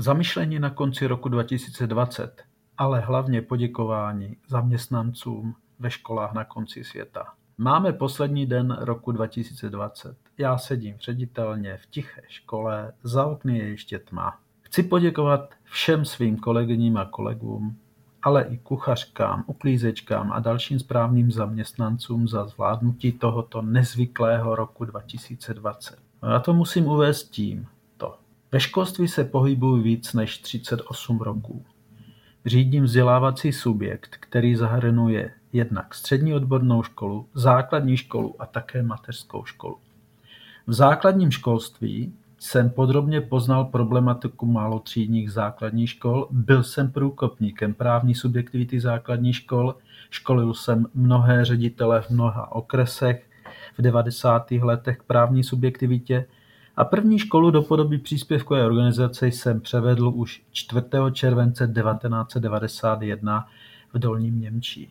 Zamyšlení na konci roku 2020, ale hlavně poděkování zaměstnancům ve školách na konci světa. Máme poslední den roku 2020. Já sedím v ředitelně v tiché škole, za okny je ještě tma. Chci poděkovat všem svým kolegyním a kolegům, ale i kuchařkám, uklízečkám a dalším správným zaměstnancům za zvládnutí tohoto nezvyklého roku 2020. Já to musím uvést tím. Ve školství se pohybuji víc než 38 roků. Řídím vzdělávací subjekt, který zahrnuje jednak střední odbornou školu, základní školu a také mateřskou školu. V základním školství jsem podrobně poznal problematiku malotřídních základních škol, byl jsem průkopníkem právní subjektivity základních škol, školil jsem mnohé ředitele v mnoha okresech v 90. letech k právní subjektivitě a první školu do podoby příspěvkové organizace jsem převedl už 4. července 1991 v Dolním Němčí.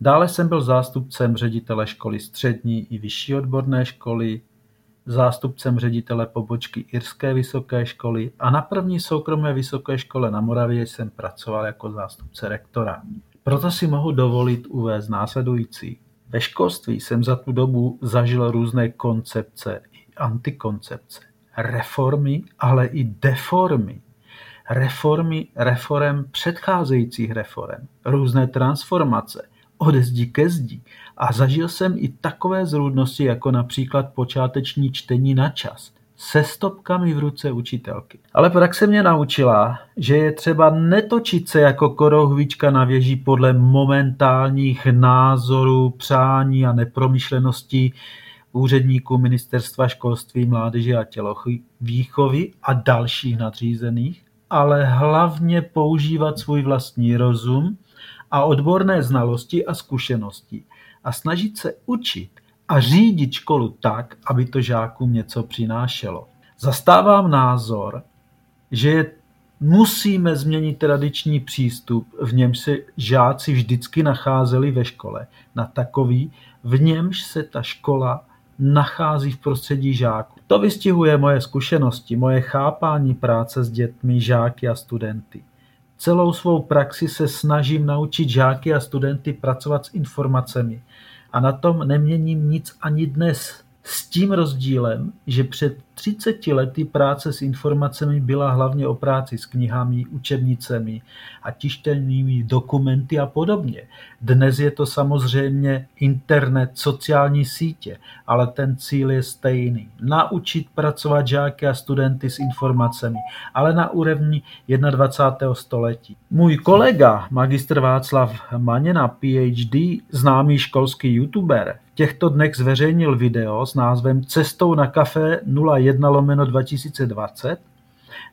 Dále jsem byl zástupcem ředitele školy střední i vyšší odborné školy, zástupcem ředitele pobočky Irské vysoké školy a na první soukromé vysoké škole na Moravě jsem pracoval jako zástupce rektora. Proto si mohu dovolit uvést následující. Ve školství jsem za tu dobu zažil různé koncepce antikoncepce, reformy, ale i deformy. Reformy reform předcházejících reform, různé transformace, ode zdi ke zdi. A zažil jsem i takové zrůdnosti jako například počáteční čtení na čas. Se stopkami v ruce učitelky. Ale praxe mě naučila, že je třeba netočit se jako korohvička na věži podle momentálních názorů, přání a nepromyšleností úředníků Ministerstva školství, mládeže a tělovýchovy a dalších nadřízených, ale hlavně používat svůj vlastní rozum a odborné znalosti a zkušenosti a snažit se učit a řídit školu tak, aby to žákům něco přinášelo. Zastávám názor, že musíme změnit tradiční přístup, v němž se žáci vždycky nacházeli ve škole, na takový, v němž se ta škola nachází v prostředí žáků. To vystihuje moje zkušenosti, moje chápání práce s dětmi, žáky a studenty. Celou svou praxi se snažím naučit žáky a studenty pracovat s informacemi a na tom neměním nic ani dnes. S tím rozdílem, že před 30 lety práce s informacemi byla hlavně o práci s knihami, učebnicemi a tištěnými dokumenty a podobně. Dnes je to samozřejmě internet, sociální sítě, ale ten cíl je stejný. Naučit pracovat žáky a studenty s informacemi, ale na úrovni 21. století. Můj kolega, magistr Václav Maněna, PhD, známý školský youtuber, v těchto dnech zveřejnil video s názvem Cestou na kafe 01 lomeno 2020,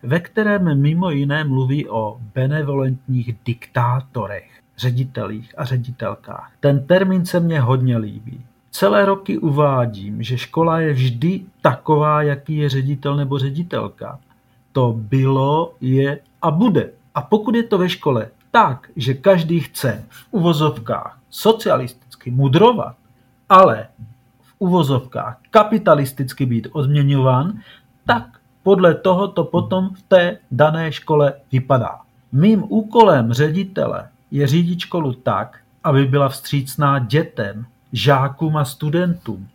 ve kterém mimo jiné mluví o benevolentních diktátorech, ředitelích a ředitelkách. Ten termín se mně hodně líbí. Celé roky uvádím, že škola je vždy taková, jaký je ředitel nebo ředitelka. To bylo, je a bude. A pokud je to ve škole tak, že každý chce v uvozovkách socialisticky mudrovat, ale uvozovkách kapitalisticky být odměňován, tak podle toho to potom v té dané škole vypadá. Mým úkolem ředitele je řídit školu tak, aby byla vstřícná dětem, žákům a studentům,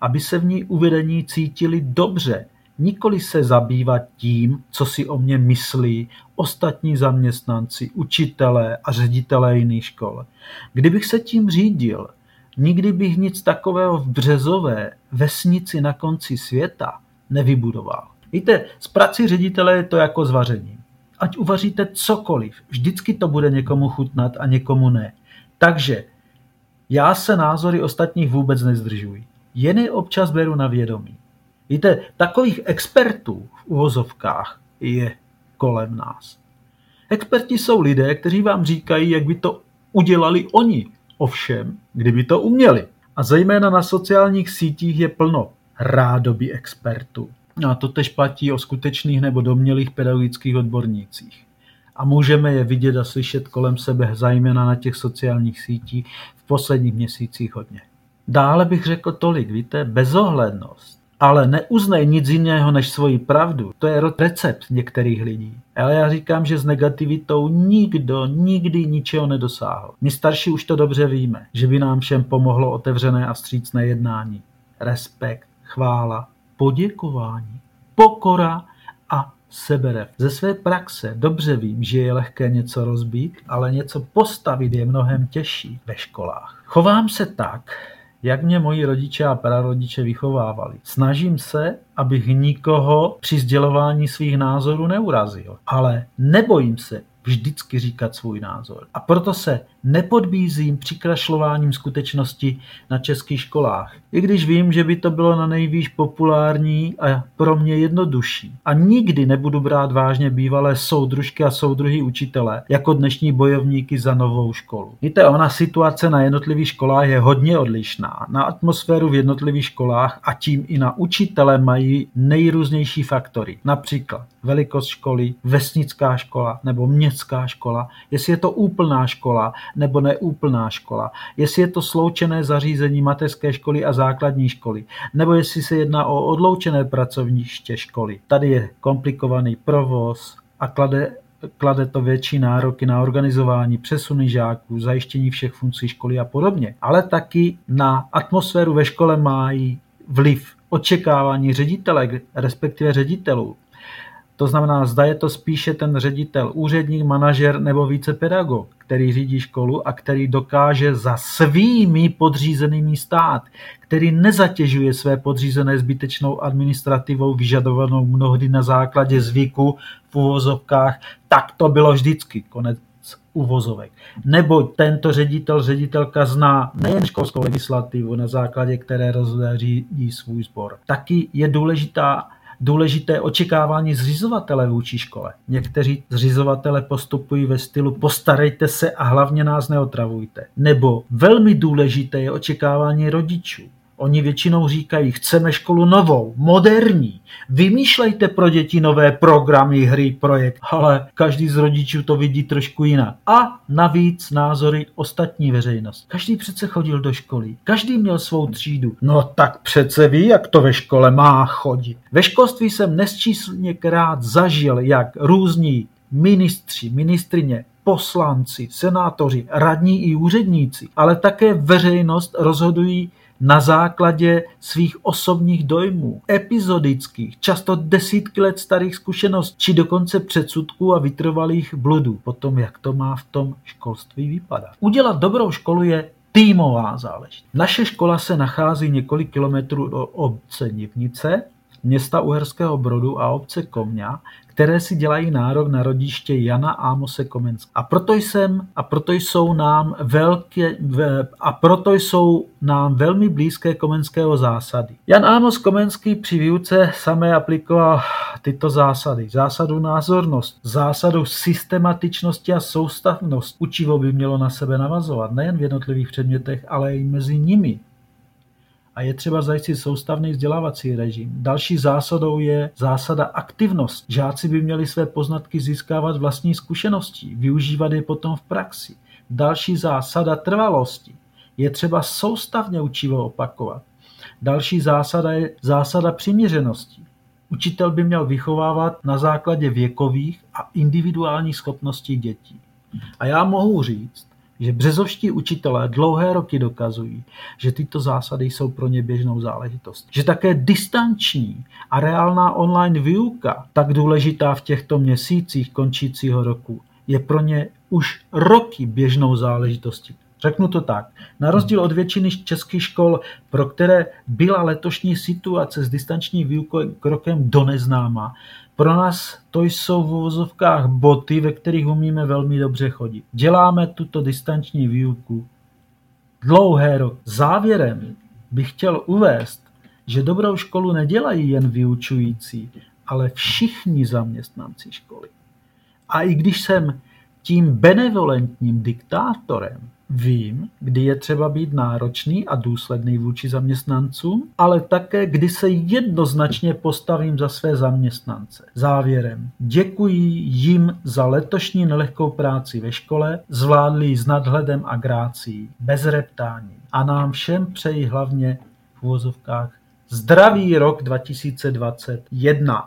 aby se v ní uvedení cítili dobře, nikoli se zabývat tím, co si o mě myslí ostatní zaměstnanci, učitelé a ředitelé jiných škol. Kdybych se tím řídil, nikdy bych nic takového v Březové, vesnici na konci světa, nevybudoval. Víte, s prací ředitele je to jako s vařením. Ať uvaříte cokoliv, vždycky to bude někomu chutnat a někomu ne. Takže já se názory ostatních vůbec nezdržuji. Jen je občas beru na vědomí. Víte, takových expertů v uvozovkách je kolem nás. Experti jsou lidé, kteří vám říkají, jak by to udělali oni, ovšem, kdyby to uměli. A zejména na sociálních sítích je plno rádoby expertů. A to tež platí o skutečných nebo domnělých pedagogických odbornících. A můžeme je vidět a slyšet kolem sebe, zejména na těch sociálních sítích, v posledních měsících hodně. Dále bych řekl tolik, víte, bezohlednost ale neuznej nic jiného než svoji pravdu. To je recept některých lidí. Ale já říkám, že s negativitou nikdo nikdy ničeho nedosáhl. My starší už to dobře víme, že by nám všem pomohlo otevřené a vstřícné jednání. Respekt, chvála, poděkování, pokora a seberev. Ze své praxe dobře vím, že je lehké něco rozbít, ale něco postavit je mnohem těžší ve školách. Chovám se tak, jak mě moji rodiče a prarodiče vychovávali. Snažím se, abych nikoho při sdělování svých názorů neurazil, ale nebojím se vždycky říkat svůj názor. A proto se nepodbízím přikrašlováním skutečnosti na českých školách. I když vím, že by to bylo na nejvýš populární a pro mě jednodušší. A nikdy nebudu brát vážně bývalé soudružky a soudruhy učitele jako dnešní bojovníky za novou školu. Víte, ona situace na jednotlivých školách je hodně odlišná. Na atmosféru v jednotlivých školách a tím i na učitele mají nejrůznější faktory. Například velikost školy, vesnická škola nebo městská škola, jestli je to úplná škola nebo neúplná škola, jestli je to sloučené zařízení mateřské školy a základní školy, nebo jestli se jedná o odloučené pracovniště školy. Tady je komplikovaný provoz a klade klade to větší nároky na organizování, přesuny žáků, zajištění všech funkcí školy a podobně. Ale taky na atmosféru ve škole mají vliv očekávání ředitelek, respektive ředitelů. To znamená, zda je to spíše ten ředitel, úředník, manažer nebo více pedagog, který řídí školu a který dokáže za svými podřízenými stát, který nezatěžuje své podřízené zbytečnou administrativou vyžadovanou mnohdy na základě zvyku v uvozovkách. Tak to bylo vždycky, konec uvozovek. Nebo tento ředitel, ředitelka zná nejen školskou legislativu, na základě které řídí svůj sbor. Taky je důležitá důležité očekávání zřizovatele vůči škole. Někteří zřizovatele postupují ve stylu postarejte se a hlavně nás neotravujte. Nebo velmi důležité je očekávání rodičů. Oni většinou říkají, chceme školu novou, moderní. Vymýšlejte pro děti nové programy, hry, projekt, ale každý z rodičů to vidí trošku jinak. A navíc názory ostatní veřejnost. Každý přece chodil do školy, každý měl svou třídu. No tak přece ví, jak to ve škole má chodit. Ve školství jsem nesčíslně krát zažil, jak různí ministři, ministrině, poslanci, senátoři, radní i úředníci, ale také veřejnost rozhodují na základě svých osobních dojmů, epizodických, často desítky let starých zkušeností, či dokonce předsudků a vytrvalých bludů po tom, jak to má v tom školství vypadat. Udělat dobrou školu je týmová záležitost. Naše škola se nachází několik kilometrů do obce Nivnice, města Uherského Brodu a obce Komňa, které si dělají nárok na rodiště Jana Ámose Komenského. A proto jsem, a proto jsou nám velké, a proto jsou nám velmi blízké Komenského zásady. Jan Ámos Komenský při výuce samé aplikoval tyto zásady. Zásadu názornost, zásadu systematičnosti a soustavnost. Učivo by mělo na sebe navazovat nejen v jednotlivých předmětech, ale i mezi nimi a je třeba zajistit soustavný vzdělávací režim. Další zásadou je zásada aktivnost. Žáci by měli své poznatky získávat vlastní zkušeností, využívat je potom v praxi. Další zásada trvalosti. Je třeba soustavně učivo opakovat. Další zásada je zásada přiměřenosti. Učitel by měl vychovávat na základě věkových a individuálních schopností dětí. A já mohu říct, že březovští učitelé dlouhé roky dokazují, že tyto zásady jsou pro ně běžnou záležitost. Že také distanční a reálná online výuka, tak důležitá v těchto měsících končícího roku, je pro ně už roky běžnou záležitostí. Řeknu to tak. Na rozdíl od většiny českých škol, pro které byla letošní situace s distanční výukou krokem do neznáma, pro nás to jsou v uvozovkách boty, ve kterých umíme velmi dobře chodit. Děláme tuto distanční výuku dlouhé roky. Závěrem bych chtěl uvést, že dobrou školu nedělají jen vyučující, ale všichni zaměstnanci školy. A i když jsem tím benevolentním diktátorem, Vím, kdy je třeba být náročný a důsledný vůči zaměstnancům, ale také kdy se jednoznačně postavím za své zaměstnance. Závěrem. Děkuji jim za letošní nelehkou práci ve škole, zvládli s nadhledem a grácí, bez reptání. A nám všem přeji hlavně v uvozovkách Zdravý rok 2021.